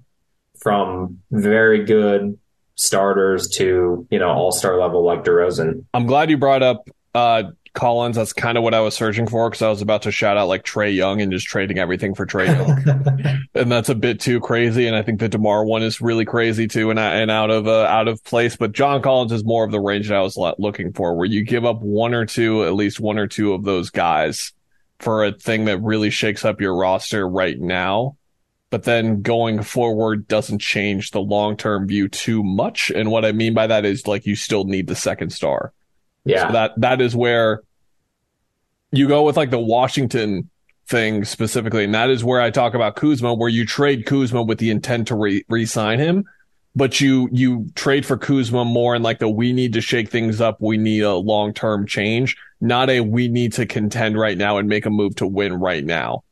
from very good starters to you know all star level like DeRozan. I'm glad you brought up uh, Collins. That's kind of what I was searching for because I was about to shout out like Trae Young and just trading everything for Trae Young, and that's a bit too crazy. And I think the Demar one is really crazy too, and and out of uh, out of place. But John Collins is more of the range that I was looking for, where you give up one or two, at least one or two of those guys for a thing that really shakes up your roster right now but then going forward doesn't change the long term view too much. And what I mean by that is like you still need the second star. Yeah. So that that is where you go with like the Washington thing specifically, and that is where I talk about Kuzma, where you trade Kuzma with the intent to re- sign him, but you you trade for Kuzma more in like the we need to shake things up, we need a long term change, not a we need to contend right now and make a move to win right now.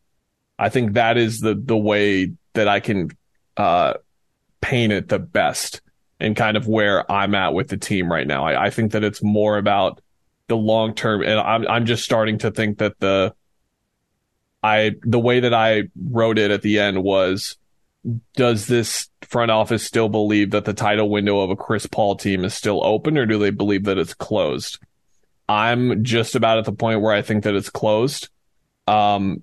I think that is the the way that I can uh, paint it the best and kind of where I'm at with the team right now. I, I think that it's more about the long term, and I'm I'm just starting to think that the I the way that I wrote it at the end was does this front office still believe that the title window of a Chris Paul team is still open or do they believe that it's closed? I'm just about at the point where I think that it's closed. Um,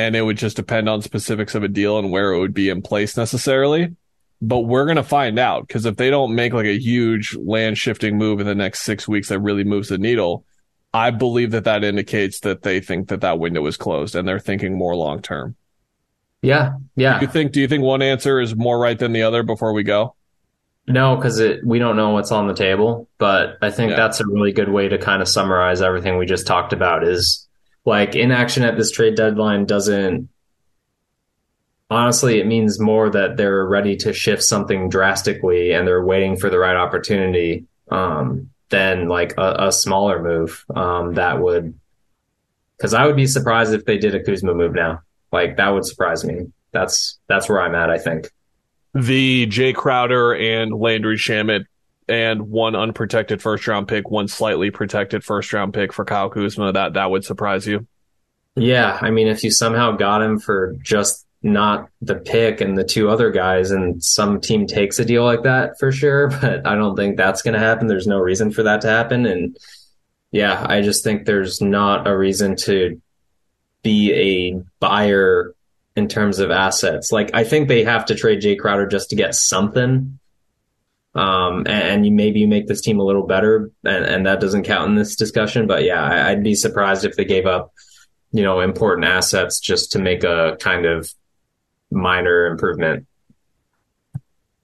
and it would just depend on specifics of a deal and where it would be in place necessarily. But we're going to find out because if they don't make like a huge land shifting move in the next six weeks that really moves the needle, I believe that that indicates that they think that that window is closed and they're thinking more long term. Yeah, yeah. Do you think? Do you think one answer is more right than the other? Before we go, no, because we don't know what's on the table. But I think yeah. that's a really good way to kind of summarize everything we just talked about. Is like inaction at this trade deadline doesn't honestly it means more that they're ready to shift something drastically and they're waiting for the right opportunity um, than like a, a smaller move um, that would because I would be surprised if they did a Kuzma move now. Like that would surprise me. That's that's where I'm at. I think the Jay Crowder and Landry Shamet and one unprotected first round pick, one slightly protected first round pick for Kyle Kuzma, that that would surprise you. Yeah, I mean, if you somehow got him for just not the pick and the two other guys, and some team takes a deal like that for sure, but I don't think that's going to happen. There's no reason for that to happen, and yeah, I just think there's not a reason to be a buyer in terms of assets. Like, I think they have to trade Jay Crowder just to get something um, and, and, you maybe you make this team a little better, and, and that doesn't count in this discussion. But yeah, I, I'd be surprised if they gave up, you know, important assets just to make a kind of minor improvement.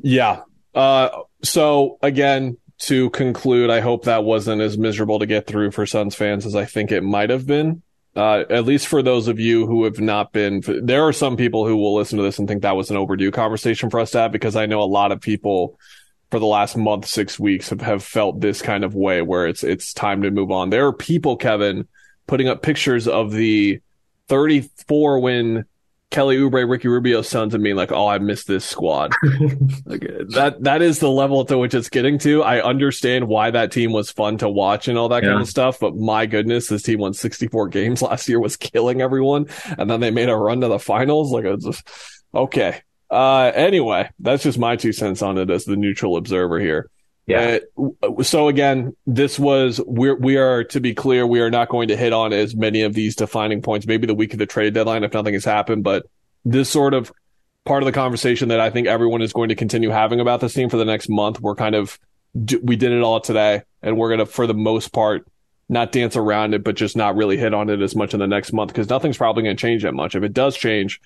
Yeah. Uh, so again, to conclude, I hope that wasn't as miserable to get through for Suns fans as I think it might have been. Uh, at least for those of you who have not been, there are some people who will listen to this and think that was an overdue conversation for us to have because I know a lot of people for the last month, six weeks have, have felt this kind of way where it's it's time to move on. There are people, Kevin, putting up pictures of the 34 win Kelly Oubre, Ricky Rubio Suns and being like, "Oh, I missed this squad." like, that that is the level to which it's getting to. I understand why that team was fun to watch and all that yeah. kind of stuff, but my goodness, this team won 64 games last year, was killing everyone, and then they made a run to the finals. Like, it's just, okay, Uh, anyway, that's just my two cents on it as the neutral observer here. Yeah. Uh, so again, this was we're we are to be clear, we are not going to hit on as many of these defining points. Maybe the week of the trade deadline if nothing has happened, but this sort of part of the conversation that I think everyone is going to continue having about this team for the next month. We're kind of we did it all today, and we're gonna for the most part not dance around it, but just not really hit on it as much in the next month because nothing's probably going to change that much. If it does change,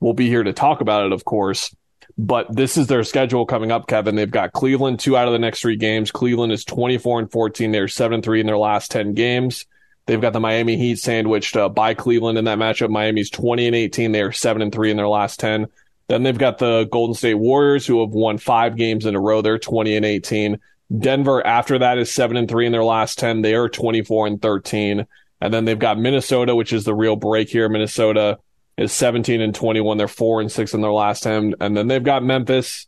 we'll be here to talk about it, of course. But this is their schedule coming up, Kevin. They've got Cleveland two out of the next three games. Cleveland is 24 and 14. They're 7 3 in their last 10 games. They've got the Miami Heat sandwiched uh, by Cleveland in that matchup. Miami's 20 and 18. They are 7 and 3 in their last 10. Then they've got the Golden State Warriors who have won five games in a row. They're 20 and 18. Denver after that is 7 and 3 in their last 10. They are 24 and 13. And then they've got Minnesota, which is the real break here. Minnesota is 17 and 21. They're 4 and 6 in their last 10. And then they've got Memphis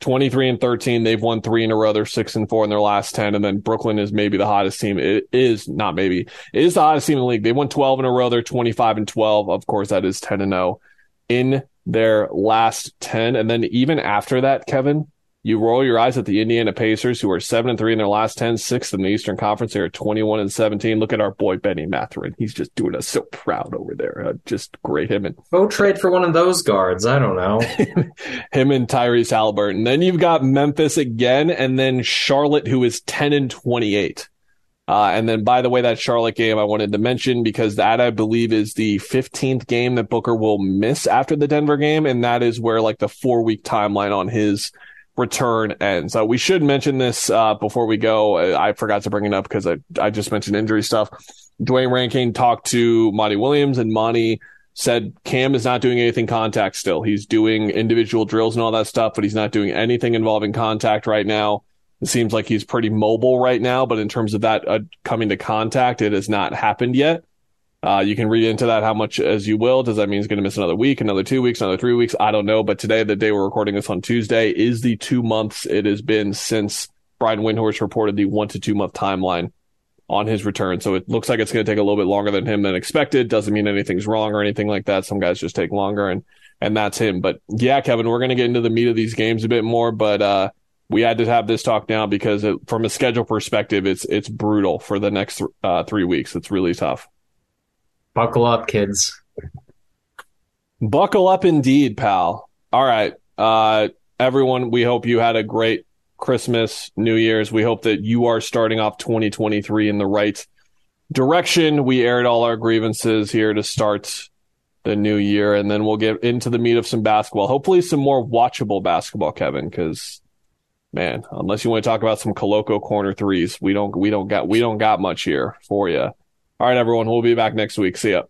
23 and 13. They've won 3 in a row. They're 6 and 4 in their last 10. And then Brooklyn is maybe the hottest team. It is not maybe. It is the hottest team in the league. They won 12 in a row. They're 25 and 12. Of course, that is 10 and 0 in their last 10. And then even after that, Kevin, you roll your eyes at the Indiana Pacers, who are seven and three in their last 10, sixth in the Eastern Conference. They are 21 and 17. Look at our boy Benny Mathurin. He's just doing us so proud over there. Uh, just great. Him and go trade for one of those guards. I don't know. him and Tyrese Halliburton. Then you've got Memphis again, and then Charlotte, who is 10 and 28. Uh, and then, by the way, that Charlotte game I wanted to mention because that I believe is the 15th game that Booker will miss after the Denver game. And that is where like the four week timeline on his return ends. So we should mention this uh, before we go. I forgot to bring it up because I, I just mentioned injury stuff. Duane Rankin talked to Monty Williams, and Monty said Cam is not doing anything contact still. He's doing individual drills and all that stuff, but he's not doing anything involving contact right now. It seems like he's pretty mobile right now, but in terms of that uh, coming to contact, it has not happened yet. Uh, you can read into that how much as you will. Does that mean he's going to miss another week, another two weeks, another three weeks? I don't know. But today, the day we're recording this on Tuesday, is the two months it has been since Brian Windhorst reported the one to two month timeline on his return. So it looks like it's going to take a little bit longer than him than expected. Doesn't mean anything's wrong or anything like that. Some guys just take longer and, and that's him. But yeah, Kevin, we're going to get into the meat of these games a bit more, but, uh, we had to have this talk now because it, from a schedule perspective, it's, it's brutal for the next, uh, three weeks. It's really tough. Buckle up, kids. Buckle up indeed, pal. All right. Uh, everyone, we hope you had a great Christmas, New Year's. We hope that you are starting off 2023 in the right direction. We aired all our grievances here to start the new year, and then we'll get into the meat of some basketball. Hopefully, some more watchable basketball, Kevin, because man, unless you want to talk about some Koloko corner threes, we don't we don't got we don't got much here for you. All right, everyone. We'll be back next week. See ya.